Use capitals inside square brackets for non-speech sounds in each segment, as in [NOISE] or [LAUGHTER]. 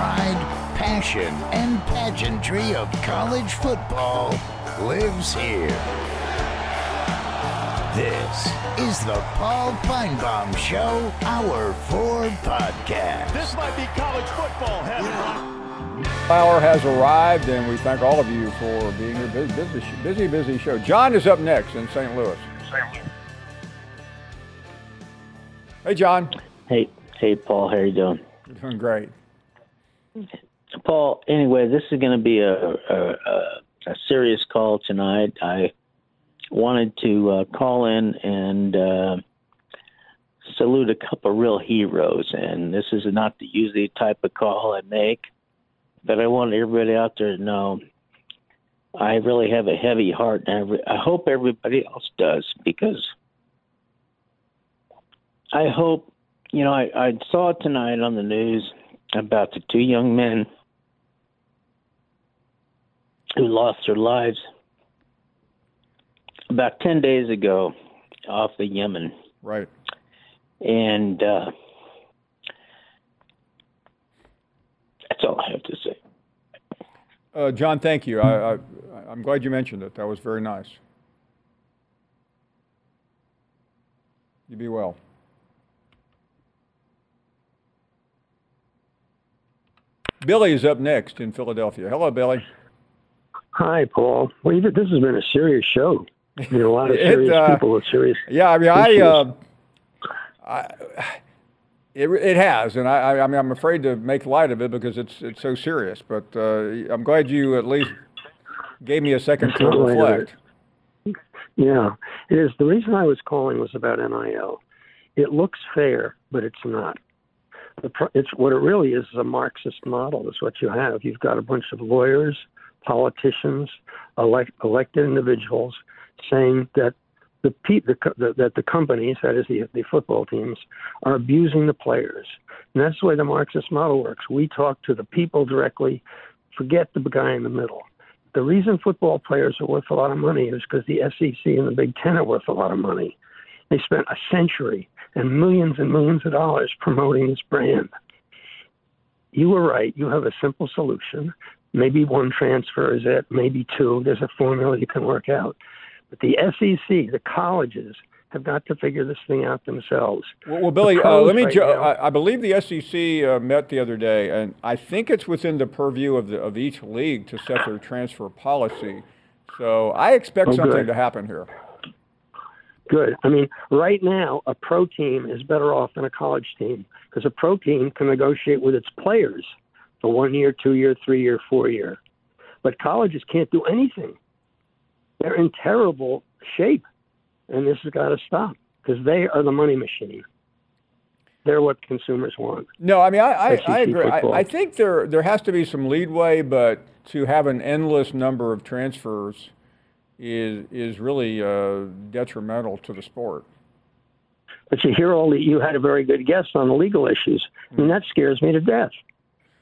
The pride, passion, and pageantry of college football lives here. This is the Paul Finebaum Show, Hour 4 podcast. This might be college football heaven. Hour has arrived, and we thank all of you for being here. Busy, busy, busy, busy show. John is up next in St. Louis. Hey, John. Hey, hey, Paul. How you doing? Doing great. Paul. Anyway, this is going to be a, a, a serious call tonight. I wanted to uh, call in and uh, salute a couple of real heroes, and this is not the usually type of call I make, but I want everybody out there to know I really have a heavy heart, and I, re- I hope everybody else does because I hope you know I, I saw tonight on the news about the two young men who lost their lives about 10 days ago off the Yemen. Right. And uh, that's all I have to say. Uh, John, thank you. I, I, I'm glad you mentioned it. That was very nice. You be well. Billy is up next in Philadelphia. Hello, Billy. Hi, Paul. Well, you, this has been a serious show. You know, a lot of [LAUGHS] It, serious uh, people with serious. Yeah, I mean, I, issues. uh, I, it, it has, and I, I, I mean, I'm afraid to make light of it because it's it's so serious. But uh, I'm glad you at least gave me a second to Not light of it. reflect. Yeah, it is. The reason I was calling was about NIL. It looks fair, but it's not. It's what it really is is a Marxist model. Is what you have. You've got a bunch of lawyers, politicians, elect, elected individuals saying that the, the, the that the companies, that is the the football teams, are abusing the players. And that's the way the Marxist model works. We talk to the people directly. Forget the guy in the middle. The reason football players are worth a lot of money is because the SEC and the Big Ten are worth a lot of money. They spent a century and millions and millions of dollars promoting this brand. You were right. You have a simple solution. Maybe one transfer is it, maybe two. There's a formula you can work out. But the SEC, the colleges, have got to figure this thing out themselves. Well, well Billy, uh, let me. right ju- I, I believe the SEC uh, met the other day, and I think it's within the purview of the of each league to set their transfer policy. So I expect Oh, something good. to happen here. Good. I mean, right now, a pro team is better off than a college team because a pro team can negotiate with its players for one year, two year, three year, four year. But colleges can't do anything. They're in terrible shape, and this has got to stop because they are the money machine. They're what consumers want. No, I mean I, I, I agree. I. I think there there has to be some leadway, but to have an endless number of transfers is is really uh, detrimental to the sport. But you hear all the, you had a very good guess on the legal issues. I mean, that scares me to death.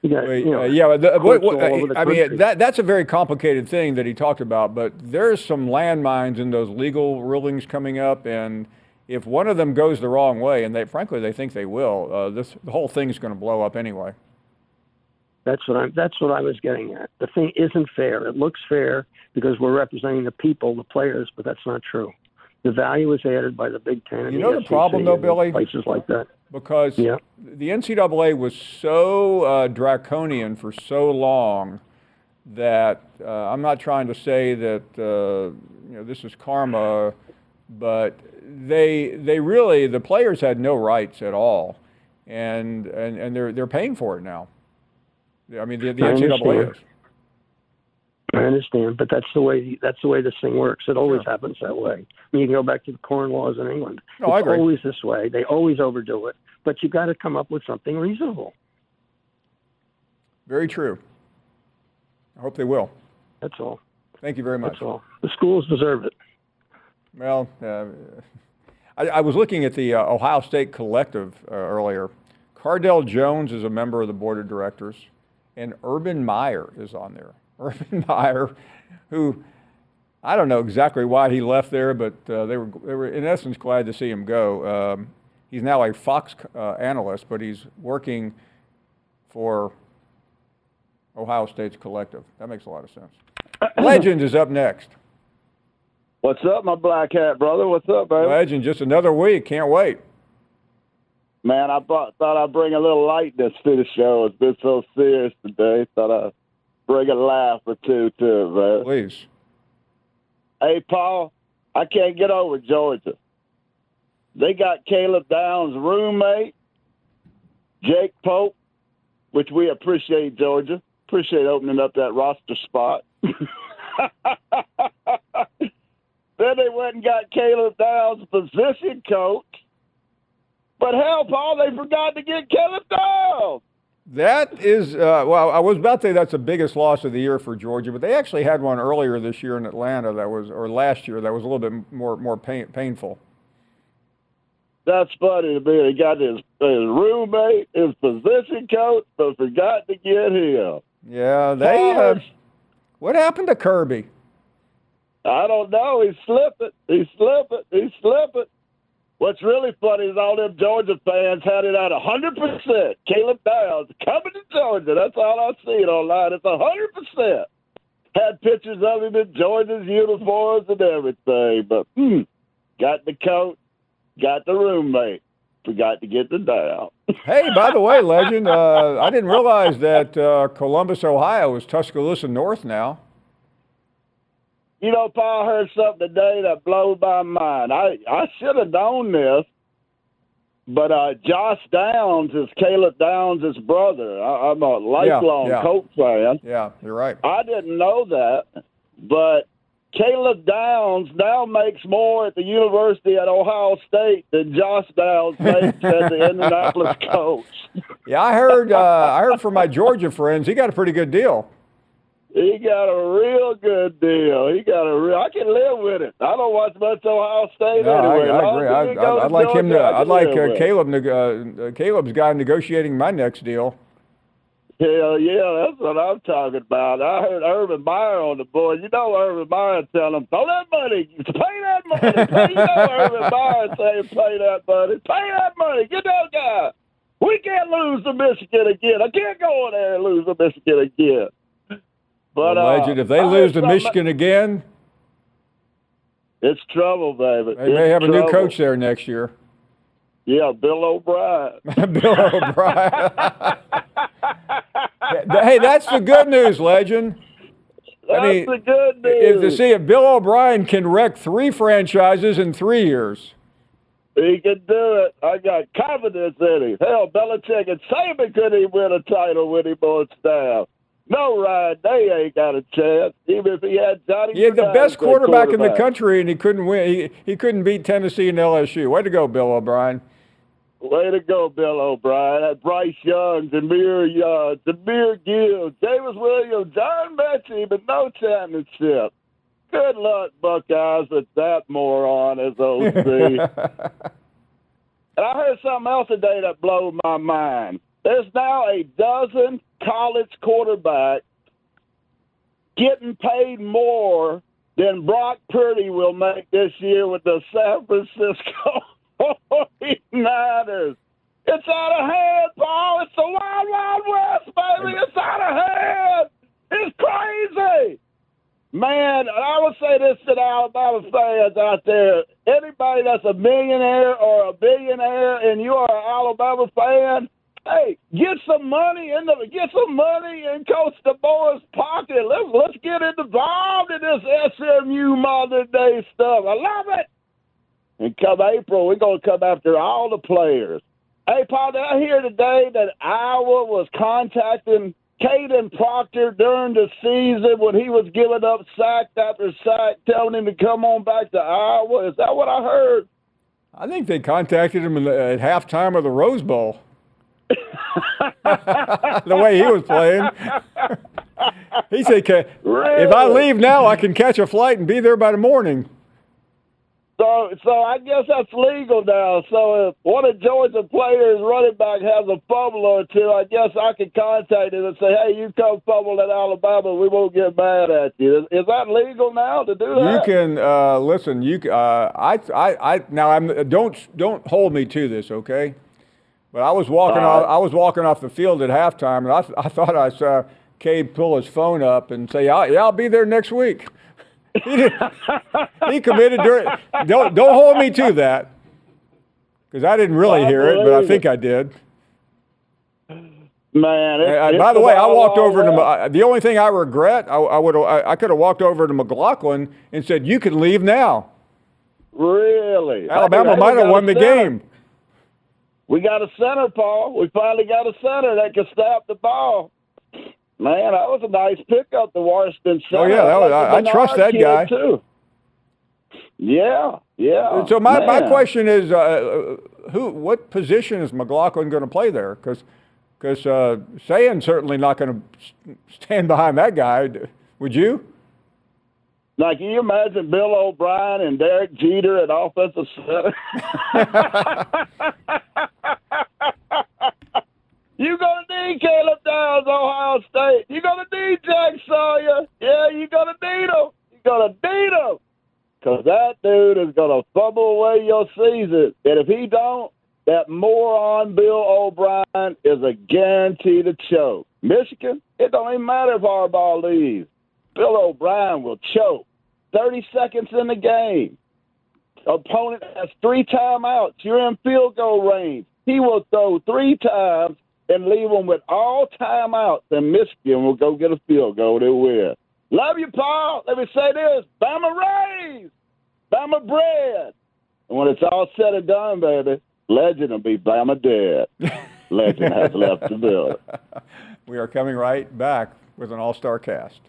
You got, you know, uh, yeah, the, what, what, all over I mean that that's a very complicated thing that he talked about. But there's some landmines in those legal rulings coming up, and if one of them goes the wrong way, and they frankly they think they will, uh, this the whole thing's going to blow up anyway. That's what I'm. That's what I was getting at. The thing isn't fair. It looks fair because we're representing the people, the players, but that's not true. The value is added by the Big Ten. And You know the SEC problem, though, Billy? Places like that. because Yeah. the NCAA was so uh, draconian for so long that uh, I'm not trying to say that uh, you know this is karma, but they they really the players had no rights at all, and and, and they're they're paying for it now. I mean the, the I NCAA is. I understand, but that's the way. That's the way this thing works. It always Sure. happens that way. I mean, you can go back to the corn laws in England. No, I agree. always this way. They always overdo it. But you got to come up with something reasonable. Very true. I hope they will. That's all. Thank you very much. That's all. The schools deserve it. Well, uh, I, I, was looking at the uh, Ohio State Collective uh, earlier. Cardale Jones is a member of the board of directors, and Urban Meyer is on there. [LAUGHS] Urban Meyer, who I don't know exactly why he left there, but uh, they were they were in essence glad to see him go. Um, he's now a Fox uh, analyst, but he's working for Ohio State's collective. That makes a lot of sense. [CLEARS THROAT] Legend is up next. What's up, my black hat brother? What's up, baby? Legend, just another week. Can't wait. Man, I thought, thought I'd bring a little lightness to the show. It's been so serious today. Thought I'd bring a laugh or two to it, man. Please. Hey, Paul, I can't get over Georgia. They got Caleb Downs' roommate, Jake Pope, which we appreciate, Georgia. Appreciate opening up that roster spot. [LAUGHS] then they went and got Caleb Downs' position coach. But hell, Paul, they forgot to get Caleb Downs. That is, uh, well, I was about to say that's the biggest loss of the year for Georgia, but they actually had one earlier this year in Atlanta that was, or last year that was a little bit more more pain, painful. That's funny to me. He got his, his roommate, his position coach, but forgot to get him. Yeah, they. Uh, what happened to Kirby? I don't know. He's slipping. He's slipping. He's slipping. What's really funny is all them Georgia fans had it at 100%. Caleb Downs coming to Georgia. That's all I see it online. It's 100%. Had pictures of him in Georgia's uniforms and everything. But hmm, got the coat, got the roommate. Forgot to get the Dow. hey, by the way, legend, uh, I didn't realize that uh, Columbus, Ohio is Tuscaloosa North now. You know, Paul heard something today that blows my mind. I I should have known this, but uh, Josh Downs is Caleb Downs' brother. I, am a lifelong yeah, yeah. Colts fan. Yeah, you're right. I didn't know that, but Caleb Downs now makes more at the University at Ohio State than Josh Downs [LAUGHS] makes at the Indianapolis [LAUGHS] Colts. Yeah, I heard. Uh, I heard from my Georgia friends he got a pretty good deal. He got a real good deal. He got a real. I can live with it. I don't watch much Ohio State no, anyway. I, I agree. I, would like him to. I'd like uh, Caleb. Uh, Caleb's guy negotiating my next deal. Hell yeah, that's what I'm talking about. I heard Urban Meyer on the board. You know Urban Meyer tell him, throw that money, pay that money. Pay, you know Urban [LAUGHS] Meyer saying, pay that money, pay that money, get that guy. We can't lose to Michigan again. I can't go in there and lose to Michigan again. But well, uh, legend, if they lose to Michigan again, it's trouble, baby. They may have trouble. a new coach there next year. Yeah, Bill O'Brien. [LAUGHS] Bill O'Brien. [LAUGHS] hey, that's the good news, legend. That's I mean, the good news. If to see if Bill O'Brien can wreck three franchises in three years. He can do it. I got confidence in him. Hell, Belichick and Saban couldn't win a title with him on staff. No, Ryan, they ain't got a chance. Even if he had Johnny. He had the best quarterback, quarterback, in the country, and he couldn't win. He, he couldn't beat Tennessee and LSU. Way to go, Bill O'Brien. Way to go, Bill O'Brien. Bryce Young, Jahmyr Young, uh, Jahmyr Gill, Davis Williams, John Metchie, but no championship. Good luck, Buckeyes, with that moron as OC. [LAUGHS] and I heard something else today that blew my mind. There's now a dozen college quarterbacks getting paid more than Brock Purdy will make this year with the San Francisco [LAUGHS] 49ers. It's out of hand, Paul. It's the Wild Wild West, baby. It's out of hand. It's crazy. Man, I would say this to the Alabama fans out there. Anybody that's a millionaire or a billionaire and you are an Alabama fan, hey, get some money in the get some money in Coach DeBoer's pocket. Let's let's get involved in this SMU modern day stuff. I love it. And come April, we're to come after all the players. Hey, Paul, did I hear today that Iowa was contacting Kadyn Proctor during the season when he was giving up sack after sack, telling him to come on back to Iowa? Is that what I heard? I think they contacted him at halftime of the Rose Bowl. The way he was playing. he said, "Ca- "If I leave now, I can catch a flight and be there by the morning." So, so I guess that's legal now. So if one of Georgia players, running back, has a fumble or two, I guess I can contact him and say, "Hey, you come fumble at Alabama, we won't get mad at you." Is, is that legal now to do that? You can uh, listen. You uh, I, I, I now I'm don't don't hold me to this, okay? But I was walking All off. I was walking off the field at halftime, and I, th- I thought I saw Cade pull his phone up and say, "Yeah, yeah, I'll be there next week." [LAUGHS] he, he committed during. Don't don't hold me to that, because I didn't really I hear it, but I think I did. Man, it, Uh, by the way, I walked over to. Uh, The only thing I regret, I, I would I, I could have walked over to McLaughlin and said, "You can leave now." Really, Alabama might have won the game. We got a center, Paul. We finally got a center that can stop the ball. Man, that was a nice pickup, the Washington center. Oh, yeah, that was- I- I trust that guy. too. Yeah, yeah. So my, my question is, uh, who what position is McLaughlin going to play there? Because because uh, Sayan's certainly not going to stand behind that guy. Would you? Now, can you imagine Bill O'Brien and Derek Jeter at offensive [LAUGHS] center? you gonna need Caleb Downs, Ohio State. You gonna need Jack Sawyer. Yeah, you gonna need him. You gonna need him. Cause that dude is gonna fumble away your season. And if he don't, that moron Bill O'Brien is a guarantee to choke. Michigan, it don't even matter if Harbaugh leaves. Bill O'Brien will choke. 30 seconds in the game. Opponent has three timeouts. You're in field goal range. He will throw three times and leave them with all timeouts, and Michigan will go get a field goal to win. Love you, Paul. Let me say this Bama raised, Bama bred. And when it's all said and done, baby, legend will be Bama dead. [LAUGHS] Legend has left the building. We are coming right back with an all-star cast.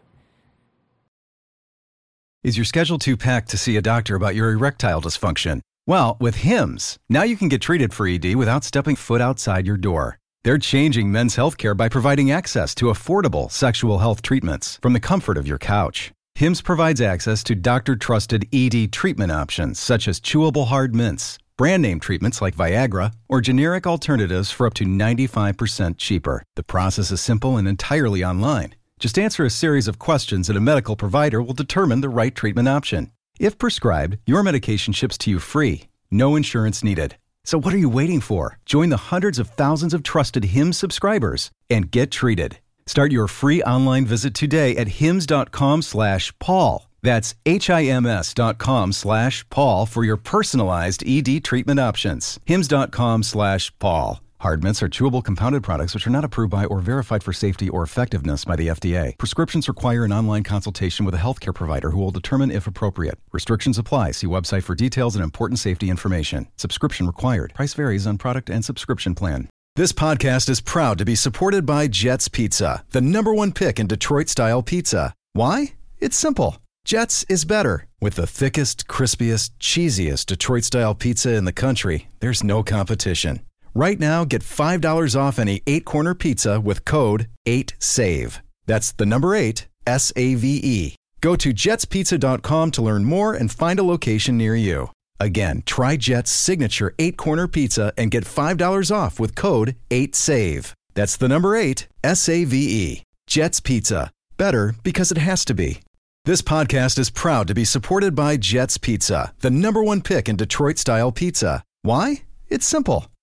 Is your schedule too packed to see a doctor about your erectile dysfunction? Well, with HIMS, now you can get treated for ED without stepping foot outside your door. They're changing men's healthcare by providing access to affordable sexual health treatments from the comfort of your couch. HIMS provides access to doctor trusted ED treatment options such as chewable hard mints, brand name treatments like Viagra, or generic alternatives for up to 95% cheaper. The process is simple and entirely online. Just answer a series of questions and a medical provider will determine the right treatment option. If prescribed, your medication ships to you free, no insurance needed. So what are you waiting for? Join the hundreds of thousands of trusted HIMS subscribers and get treated. Start your free online visit today at hims.com slash Paul. That's H-I-M-S dot com slash Paul for your personalized ED treatment options. Hims.com slash Paul. Hard mints are chewable compounded products which are not approved by or verified for safety or effectiveness by the FDA. Prescriptions require an online consultation with a healthcare provider who will determine if appropriate. Restrictions apply. See website for details and important safety information. Subscription required. Price varies on product and subscription plan. This podcast is proud to be supported by Jets Pizza, the number one pick in Detroit style pizza. Why? It's simple. Jets is better. With the thickest, crispiest, cheesiest Detroit style pizza in the country, there's no competition. Right now, get $5 off any eight corner pizza with code 8SAVE. That's the number eight, S A V E. Go to jetspizza.com to learn more and find a location near you. Again, try Jet's signature eight corner pizza and get $5 off with code 8SAVE. That's the number eight, S A V E. Jet's Pizza. Better because it has to be. This podcast is proud to be supported by Jet's Pizza, the number one pick in Detroit style pizza. Why? It's simple.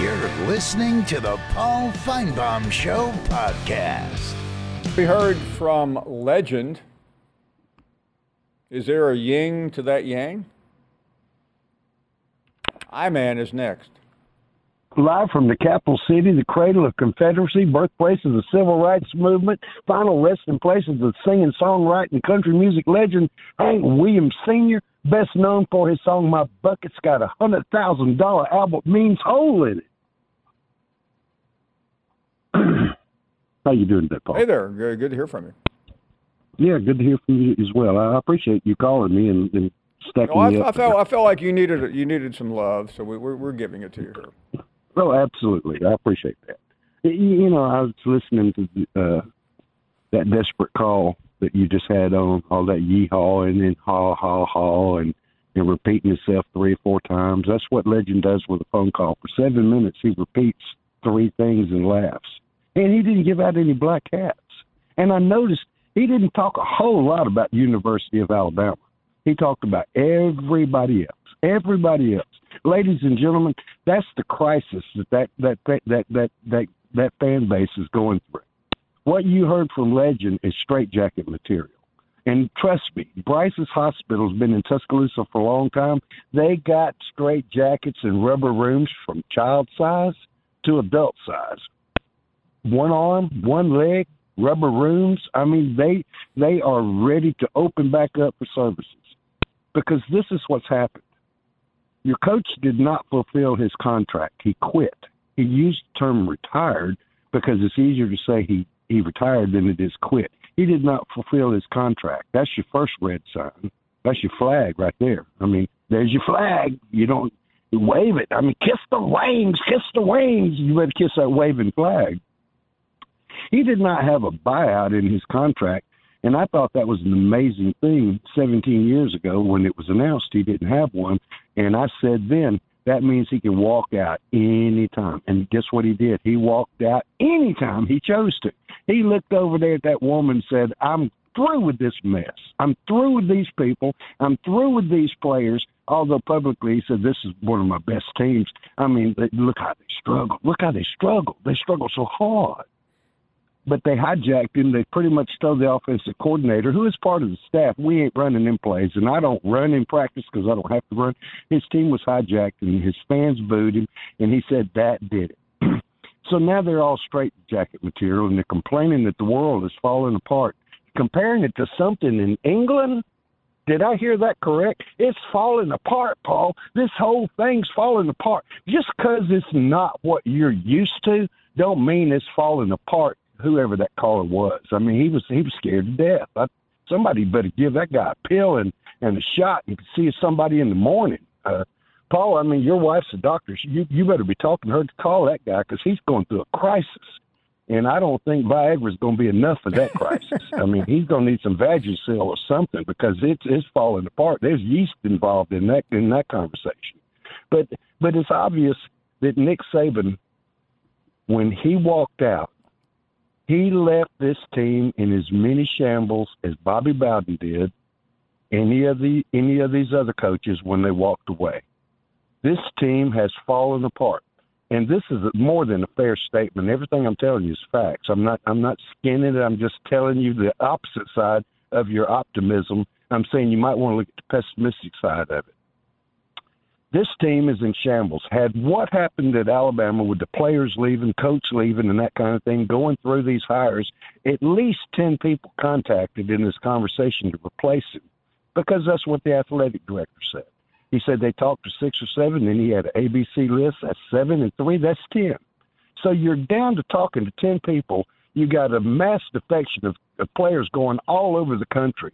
You're listening to the Paul Finebaum Show podcast. We heard from legend. Is there a yin to that yang? I-Man is next. Live from the capital city, the cradle of Confederacy, birthplace of the civil rights movement, final resting place of the singing, songwriting, country music legend Hank Williams Sr., best known for his song "My Bucket's Got a Hundred Thousand Dollar Album Means Hole in It." [CLEARS THROAT] How you doing today, Paul? Hey there. Good, to hear from you. Yeah, good to hear from you as well. I appreciate you calling me and, and stacking No, I, me I felt I felt like you needed you needed some love, so we, we're we're giving it to you here. Oh, absolutely. I appreciate that. You, know, I was listening to uh, that desperate call that you just had on, all that yeehaw and then haw, haw, haw, and, and repeating himself three or four times. That's what Legend does with a phone call. For seven minutes, he repeats three things and laughs. And he didn't give out any black hats. And I noticed he didn't talk a whole lot about University of Alabama. He talked about everybody else. Everybody else. Ladies and gentlemen, that's the crisis that that that that that that, that, that fan base is going through. What you heard from Legend is straitjacket material. And trust me, Bryce's hospital's been in Tuscaloosa for a long time. They got straight jackets and rubber rooms from child size to adult size. One arm, one leg, rubber rooms. I mean, they they are ready to open back up for services because this is what's happened. Your coach did not fulfill his contract. He quit. He used the term retired because it's easier to say he, he retired than it is quit. He did not fulfill his contract. That's your first red sign. That's your flag right there. I mean, there's your flag. You don't wave it. I mean, kiss the wings, kiss the wings. You better kiss that waving flag. He did not have a buyout in his contract, and I thought that was an amazing thing 17 years ago when it was announced he didn't have one. And I said then, that means he can walk out anytime. And guess what he did? He walked out anytime he chose to. He looked over there at that woman and said, I'm through with this mess. I'm through with these people. I'm through with these players. Although publicly he said this is one of my best teams. I mean, look how they struggle. Look how they struggle. They struggle so hard. But they hijacked him. They pretty much told the offensive coordinator, who is part of the staff, we ain't running in plays. And I don't run in practice because I don't have to run. His team was hijacked and his fans booed him. And he said that did it. [CLEARS THROAT] so now they're all straight jacket material and they're complaining that the world is falling apart. Comparing it to something in England, did I hear that correct? It's falling apart, Paul. This whole thing's falling apart. Just because it's not what you're used to, don't mean it's falling apart. Whoever that caller was, I mean, he was he was scared to death. I, somebody better give that guy a pill and and a shot and see somebody in the morning. Uh, Paul, I mean, your wife's a doctor. You you better be talking to her to call that guy because he's going through a crisis. And I don't think Viagra is going to be enough for that crisis. [LAUGHS] I mean, he's going to need some Vagisil or something because it's it's falling apart. There's yeast involved in that in that conversation. But but it's obvious that Nick Saban, when he walked out, he left this team in as many shambles as Bobby Bowden did, any of the any of these other coaches when they walked away. This team has fallen apart. And this is more than a fair statement. Everything I'm telling you is facts. I'm not I'm not skinning it. I'm just telling you the opposite side of your optimism. I'm saying you might want to look at the pessimistic side of it. This team is in shambles. Had what happened at Alabama with the players leaving, coach leaving, and that kind of thing, going through these hires, at least 10 people contacted in this conversation to replace him because that's what the athletic director said. He said they talked to six or seven, and he had an ABC list. That's seven and three. That's ten. So you're down to talking to ten people. You got a mass defection of, of players going all over the country.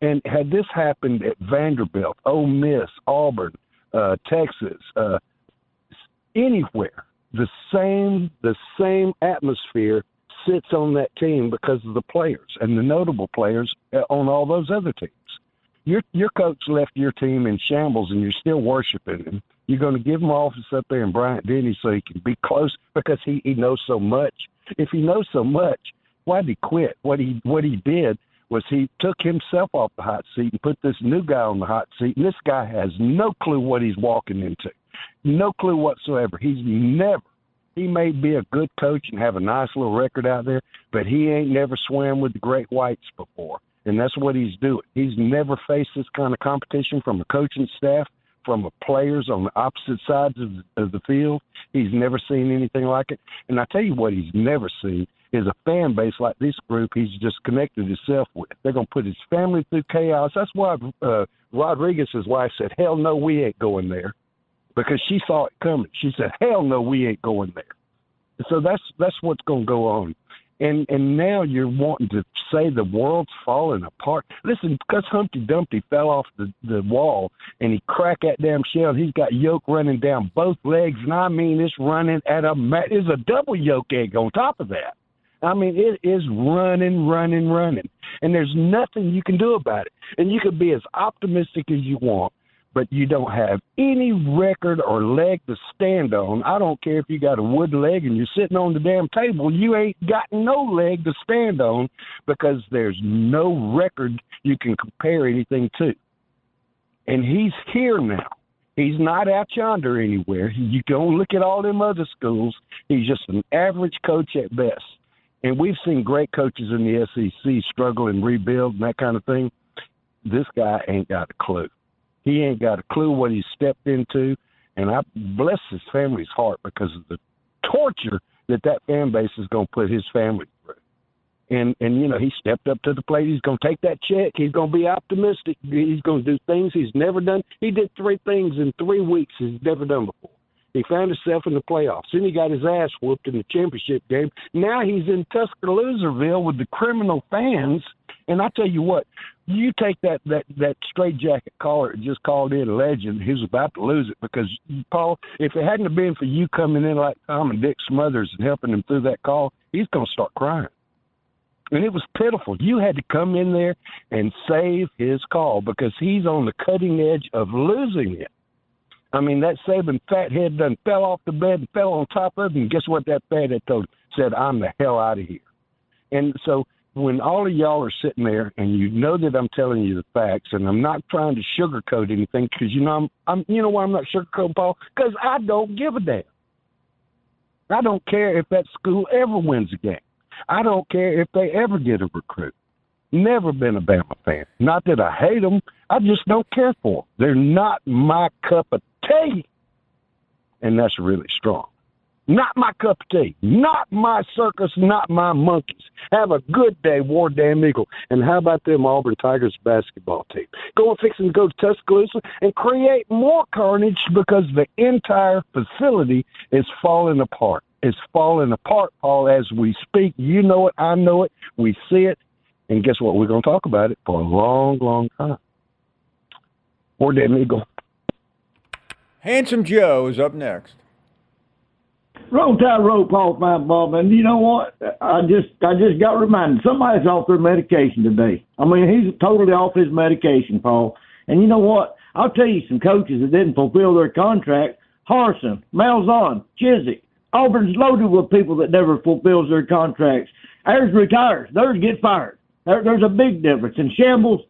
And had this happened at Vanderbilt, Ole Miss, Auburn, uh, Texas, uh, anywhere, the same the same atmosphere sits on that team because of the players and the notable players uh, on all those other teams your your coach left your team in shambles and you're still worshiping him. You're going to give him office up there in Bryant Denny so he can be close because he he knows so much. If he knows so much, why did he quit? What he what he did was he took himself off the hot seat and put this new guy on the hot seat. And this guy has no clue what he's walking into, no clue whatsoever. He's never. He may be a good coach and have a nice little record out there, but he ain't never swam with the great whites before and that's what he's doing. He's never faced this kind of competition from a coaching staff from the players on the opposite sides of, of the field. He's never seen anything like it. And I tell you what, he's never seen is a fan base like this group he's just connected himself with. They're going to put his family through chaos. That's why uh, Rodriguez's wife said, "Hell no, we ain't going there," because she saw it coming. She said, "Hell no, we ain't going there." So that's that's what's going to go on and and now you're wanting to say the world's falling apart. Listen, because Humpty Dumpty fell off the the wall and he cracked that damn shell, he's got yolk running down both legs, and I mean it's running at a it's a double yolk egg on top of that. I mean, it is running, running, running, and there's nothing you can do about it. And you can be as optimistic as you want, but you don't have any record or leg to stand on. I don't care if you got a wood leg and you're sitting on the damn table, you ain't got no leg to stand on because there's no record you can compare anything to. And he's here now. He's not out yonder anywhere. You don't look at all them other schools. He's just an average coach at best. And we've seen great coaches in the SEC struggle and rebuild and that kind of thing. This guy ain't got a clue. He ain't got a clue what he's stepped into, and I bless his family's heart because of the torture that that fan base is going to put his family through. And and you know he stepped up to the plate. He's going to take that check. He's going to be optimistic. He's going to do things he's never done. He did three things in three weeks he's never done before. He found himself in the playoffs. Then he got his ass whooped in the championship game. Now he's in Tuscalooserville with the criminal fans. And I tell you what, you take that that that straight jacket caller that just called in legend who's about to lose it because Paul, if it hadn't been for you coming in like Tom and Dick Smothers and helping him through that call, he's to start crying. And it was pitiful. You had to come in there and save his call because he's on the cutting edge of losing it. I mean, that Saban fathead done fell off the bed and fell on top of him. And guess what that fathead told him? Said, I'm the hell out of here. And so when all of y'all are sitting there and you know that I'm telling you the facts and I'm not trying to sugarcoat anything because you know I'm, I'm you know why I'm not sugarcoating Paul because I don't give a damn. I don't care if that school ever wins a game. I don't care if they ever get a recruit. Never been a Bama fan. Not that I hate them. I just don't care for them. They're not my cup of tea, and that's really strong. Not my cup of tea. Not my circus. Not my monkeys. Have a good day, War Damn Eagle. And how about them Auburn Tigers basketball team? Go and fix and go to Tuscaloosa and create more carnage because the entire facility is falling apart. It's falling apart, Paul, as we speak. You know it. I know it. We see it. And guess what? We're going to talk about it for a long, long time. War Damn Eagle. Handsome Joe is up next. Roll Tide Roll Paul Finebaum, and you know what? I just I just got reminded somebody's off their medication today. I mean, he's totally off his medication, Paul. And you know what? I'll tell you some coaches that didn't fulfill their contract. Harsin, Malzahn, Chizik. Auburn's loaded with people that never fulfills their contracts. Theirs retires. Theirs get fired. There, there's a big difference. In Shambles,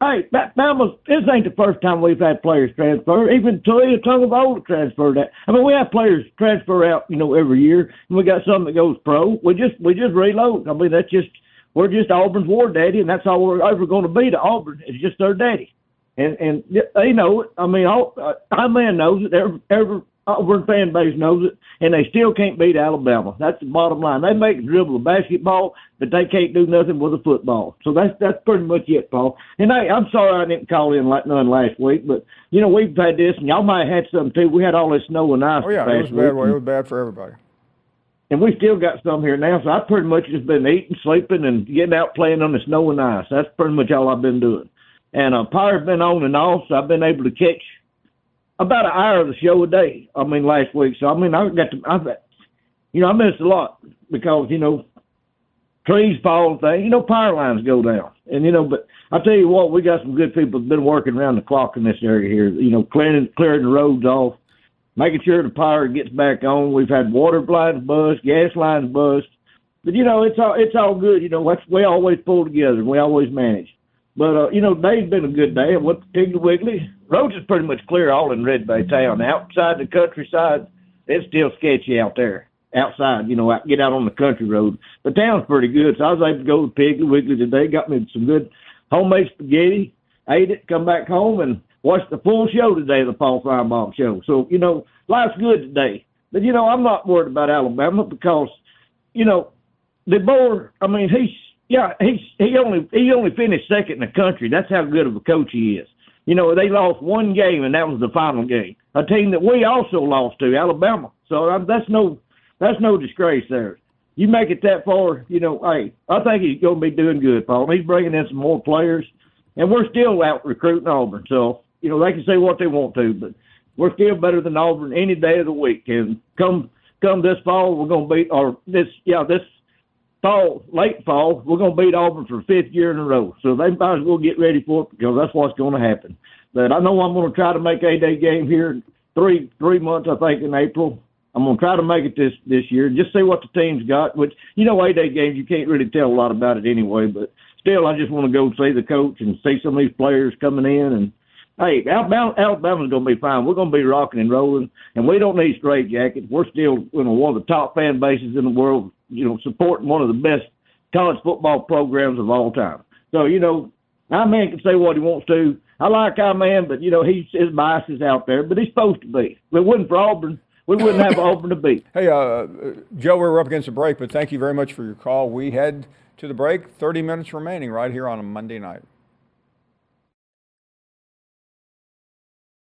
Hey, that, that was, this ain't the first time we've had players transfer. Even Taulia Tagovailoa transferred that. I mean, we have players transfer out, you know, every year, and we got some that goes pro. We just we just reload. I mean, that's just we're just Auburn's war daddy, and that's all we're ever going to be to Auburn. It's just their daddy, and and they know it. I mean, all uh, man knows it. Every, every Auburn fan base knows it, and they still can't beat Alabama. That's the bottom line. They make dribble a basketball, but they can't do nothing with a football. So that's that's pretty much it, Paul. And I, I'm sorry I didn't call in like none last week, but you know we've had this, and y'all might have had something too. We had all this snow and ice. Oh yeah, it was bad. It was bad for everybody. And we still got some here now, so I've pretty much just been eating, sleeping, and getting out playing on the snow and ice. That's pretty much all I've been doing. And uh, power's been on and off, so I've been able to catch about an hour of the show a day. I mean, last week. So I mean, I got to, I, you know, I missed a lot because you know, trees fall and things. You know, power lines go down, and you know, but I tell you what, we got some good people that been working around the clock in this area here. You know, clearing clearing the roads off, making sure the power gets back on. We've had water lines bust, gas lines bust. But you know, it's all it's all good. You know, we always pull together we always manage. But uh, you know, today's been a good day. I went to Piggly Wiggly. Roads is pretty much clear all in Red Bay town. Outside the countryside, it's still sketchy out there. Outside, you know, out, get out on the country road. The town's pretty good, so I was able to go to Piggly Wiggly today. Got me some good homemade spaghetti. Ate it, come back home, and watched the full show today, the Paul Finebaum show. So you know, life's good today. But you know, I'm not worried about Alabama because you know, DeBoer. I mean, he's yeah, he's he only he only finished second in the country. That's how good of a coach he is. You know, they lost one game, and that was the final game. A team that we also lost to, Alabama. So um, that's no that's no disgrace there. You make it that far, you know. Hey, I think he's going to be doing good, Paul. He's bringing in some more players, and we're still out recruiting Auburn. So you know they can say what they want to, but we're still better than Auburn any day of the week. And come come this fall, we're going to beat or this yeah this fall, late fall, we're going to beat Auburn for fifth year in a row. So they might as well get ready for it because that's what's going to happen. But I know I'm going to try to make a day game here three three months, I think, in April. I'm going to try to make it this this year. Just see what the team's got. Which you know, a day games you can't really tell a lot about it anyway. But still, I just want to go see the coach and see some of these players coming in and hey, Alabama, Alabama's going to be fine. We're going to be rocking and rolling, and we don't need straight jackets. We're still you know one of the top fan bases in the world. You know, supporting one of the best college football programs of all time. So you know, our man can say what he wants to. I like our man, but you know, he's his bias is out there. But he's supposed to be. If it wasn't for Auburn, we wouldn't have Auburn to beat. Hey, uh, Joe, we're up against a break, but thank you very much for your call. We head to the break. 30 minutes remaining right here on a Monday night.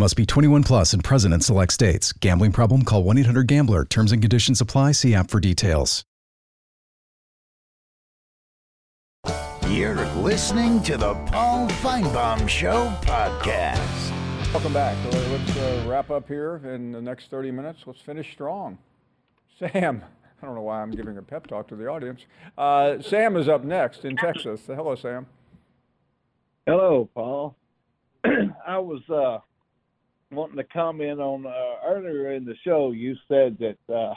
Must be 21 plus and present in select states. Gambling problem? Call 1 800 GAMBLER. Terms and conditions apply. See app for details. You're listening to the Paul Finebaum Show podcast. Welcome back. Let's uh, wrap up here in the next 30 minutes. Let's finish strong. Sam, I don't know why I'm giving a pep talk to the audience. Uh, Sam is up next in Texas. Hello, Sam. Hello, Paul. [CLEARS THROAT] I was uh, wanting to comment on uh, earlier in the show. You said that uh,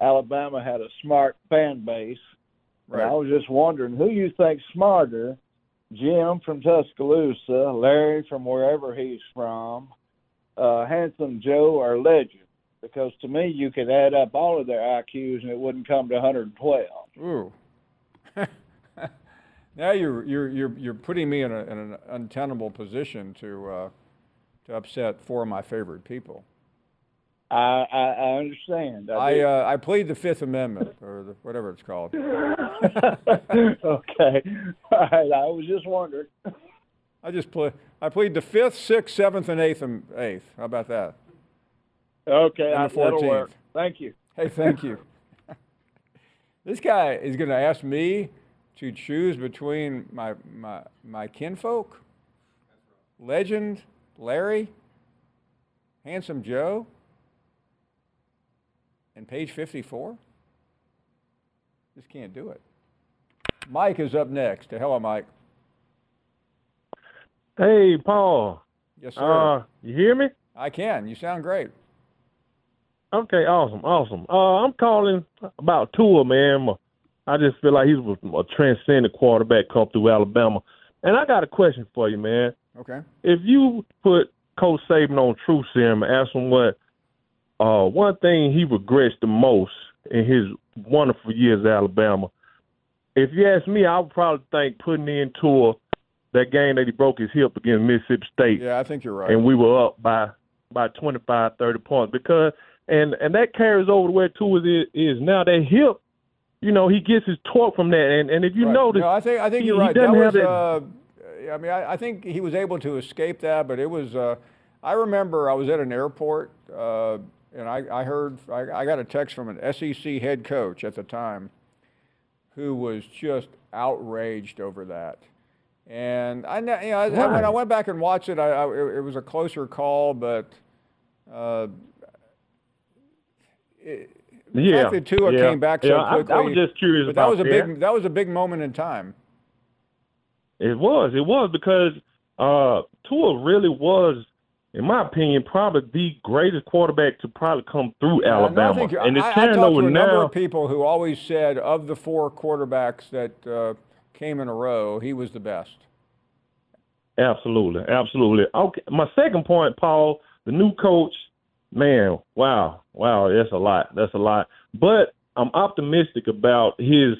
Alabama had a smart fan base. Right. I was just wondering who you think smarter, Jim from Tuscaloosa, Larry from wherever he's from, uh, Handsome Joe, or Legend? Because to me, you could add up all of their IQs and it wouldn't come to 112. Ooh. [LAUGHS] now you're you're you're you're putting me in, a, in an untenable position to uh, to upset four of my favorite people. I I, I understand. I uh, I plead the Fifth Amendment or the, whatever it's called. [LAUGHS] okay. All right. I was just wondering. I just play. I plead the fifth, sixth, seventh, and eighth, and eighth. How about that? Okay, And I, the that'll 14th. work. Thank you. Hey, thank you. [LAUGHS] this guy is going to ask me to choose between my my my kinfolk, legend Larry, handsome Joe, and page fifty-four. Just can't do it. Mike is up next. Hello, Mike. Hey, Paul. Yes, sir. Uh, you hear me? I can. You sound great. Okay, awesome, awesome. Uh, I'm calling about Tua, man. I just feel like he's a transcendent quarterback come through Alabama. And I got a question for you, man. Okay. If you put Coach Saban on Truth Serum and ask him what uh, one thing he regrets the most in his wonderful years at Alabama, if you ask me, I would probably think putting in Tua that game that he broke his hip against Mississippi State. Yeah, I think you're right. and we were up by by 25, 30 points because and and that carries over to where Tua is, is now. That hip, you know, he gets his torque from that, and and if you Right. notice, no, I think I think he- you're right. That doesn't was. have that- Uh, I mean, I, I think he was able to escape that, but it was. Uh, I remember I was at an airport, uh, and I, I heard I, I got a text from an SEC head coach at the time, who was just outraged over that. And I, you know, I, when I went back and watched it, I, it was a closer call, but. Uh, it, the Yeah, fact that Tua yeah, came back so yeah, I- I was just curious but that was a that. big that was a big moment in time. It was. It was because uh Tua really was in my opinion, probably the greatest quarterback to probably come through Yeah, I Alabama. think you're- and it's I, I over to a number of people who always said of the four quarterbacks that uh, came in a row, he was the best. Absolutely, absolutely. Okay, my second point, Paul, the new coach, man, wow, wow, that's a lot. That's a lot. But I'm optimistic about his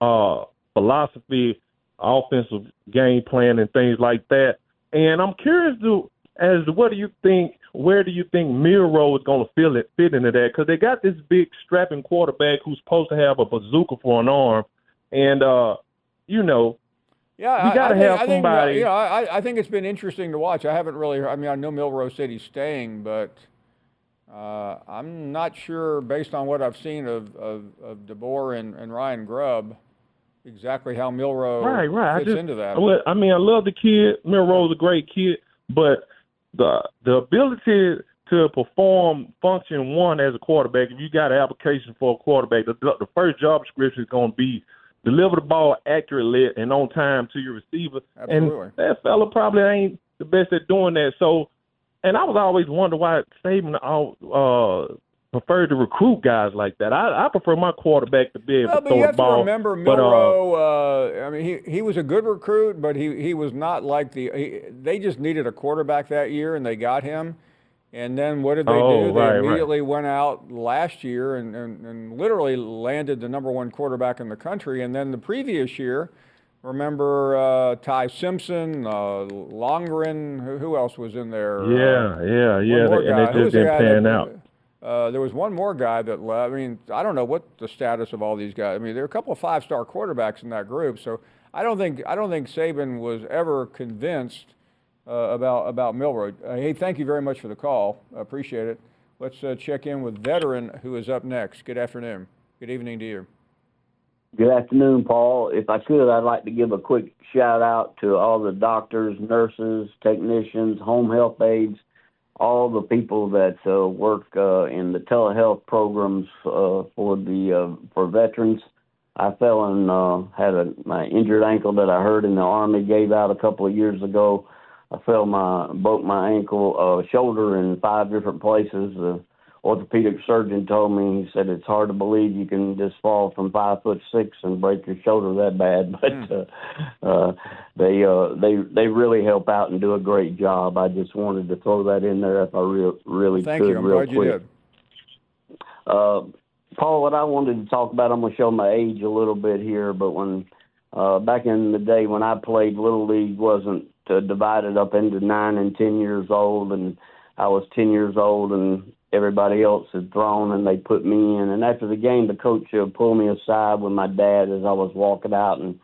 uh, philosophy, offensive game plan, and things like that. And I'm curious to as to what do you think? Where do you think Milroe is going to fit it fit into that? Because they got this big strapping quarterback who's supposed to have a bazooka for an arm, and uh, you know, Yeah, You I, think, have I think, somebody- you know, I, I think it's been interesting to watch. I haven't really. I mean, I know Milroe said he's staying, but uh, I'm not sure, based on what I've seen of of, of DeBoer and, and Ryan Grubb, exactly how Milroe right, right. I fits just, into that. well, I mean, I love the kid. Milroe's a great kid, but the the ability to perform function one as a quarterback, if you got an application for a quarterback, the, the first job description is going to be deliver the ball accurately and on time to your receiver. Absolutely. And that fella probably ain't the best at doing that. So, and I was always wonder why Saban all, uh, preferred to recruit guys like that. I, I prefer my quarterback to be able Well, to but throw you the have ball. to remember But, uh, Milroe. Uh, I mean, he, he was a good recruit, but he, he was not like the. He, they just needed a quarterback that year, and they got him. And then what did they Oh, do? They right, right. immediately went out last year and, and, and literally landed the number one quarterback in the country. And then the previous year, remember uh, Ty Simpson, uh, Lonergan, who, who else was in there? Uh, Yeah, yeah, yeah, more and it just didn't pan out. Uh, there was one more guy that left. I mean, I don't know what the status of all these guys. I mean, there are a couple of five-star quarterbacks in that group, so I don't think I don't think Saban was ever convinced uh, about about Milroe. Uh, hey, thank you very much for the call. I appreciate it. Let's uh, check in with veteran who is up next. Good afternoon. Good evening to you. Good afternoon, Paul. If I could, I'd like to give a quick shout out to all the doctors, nurses, technicians, home health aides, all the people that uh, work uh, in the telehealth programs uh, for the uh, for veterans. I fell and uh, had a my injured ankle that I hurt in the army gave out a couple of years ago. I fell my broke my ankle uh, shoulder in five different places. Orthopedic surgeon told me he said it's hard to believe you can just fall from five foot six and break your shoulder that bad, [LAUGHS] but uh, uh, they uh, they they really help out and do a great job. I just wanted to throw that in there if I real really Thank could you. I'm real glad you did. Uh, Paul, what I wanted to talk about, I'm going to show my age a little bit here, but when uh, back in the day when I played Little League, wasn't uh, divided up into nine and ten years old, and I was ten years old, and everybody else had thrown, and they put me in. And after the game, the coach uh, pulled me aside with my dad as I was walking out, and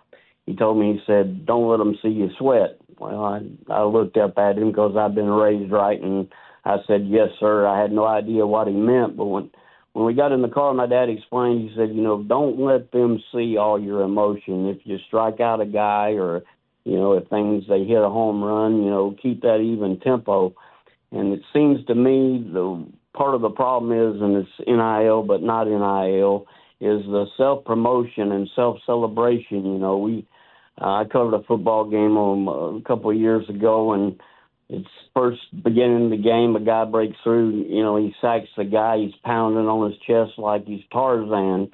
he told me, he said, "Don't let them see you sweat." Well, I I looked up at him because I've been raised right, and I said, "Yes, sir." I had no idea what he meant, but when when we got in the car, my dad explained. He said, "You know, don't let them see all your emotion. If you strike out a guy, or you know, if things they hit a home run, you know, keep that even tempo." And it seems to me the part of the problem is, and it's NIL, but not NIL, is the self promotion and self celebration. You know, we uh, I covered a football game um, a couple of years ago, and it's first beginning the game. A guy breaks through. You know, he sacks the guy. He's pounding on his chest like he's Tarzan.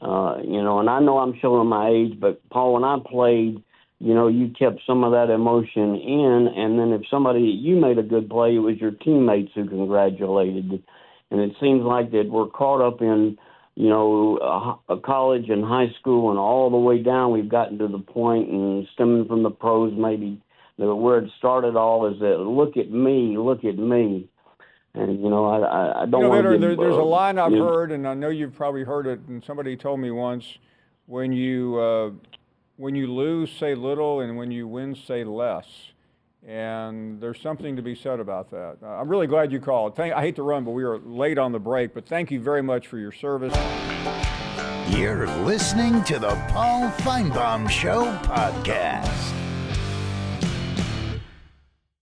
Uh, you know, and I know I'm showing my age, but Paul, when I played, you know, you kept some of that emotion in, and then if somebody you made a good play, it was your teammates who congratulated. And it seems like that we're caught up in, you know, a, a college and high school and all the way down. We've gotten to the point, and stemming from the pros, maybe the where it started all is that look at me, look at me. And you know, I I, I don't You know, want there, there's a line I've heard, and I know you've probably heard it, and somebody told me once, when you uh, when you lose, say little, and when you win, say less. And there's something to be said about that. Uh, I'm really glad you called. Thank, I hate to run, but we are late on the break. But thank you very much for your service. You're listening to the Paul Finebaum Show podcast.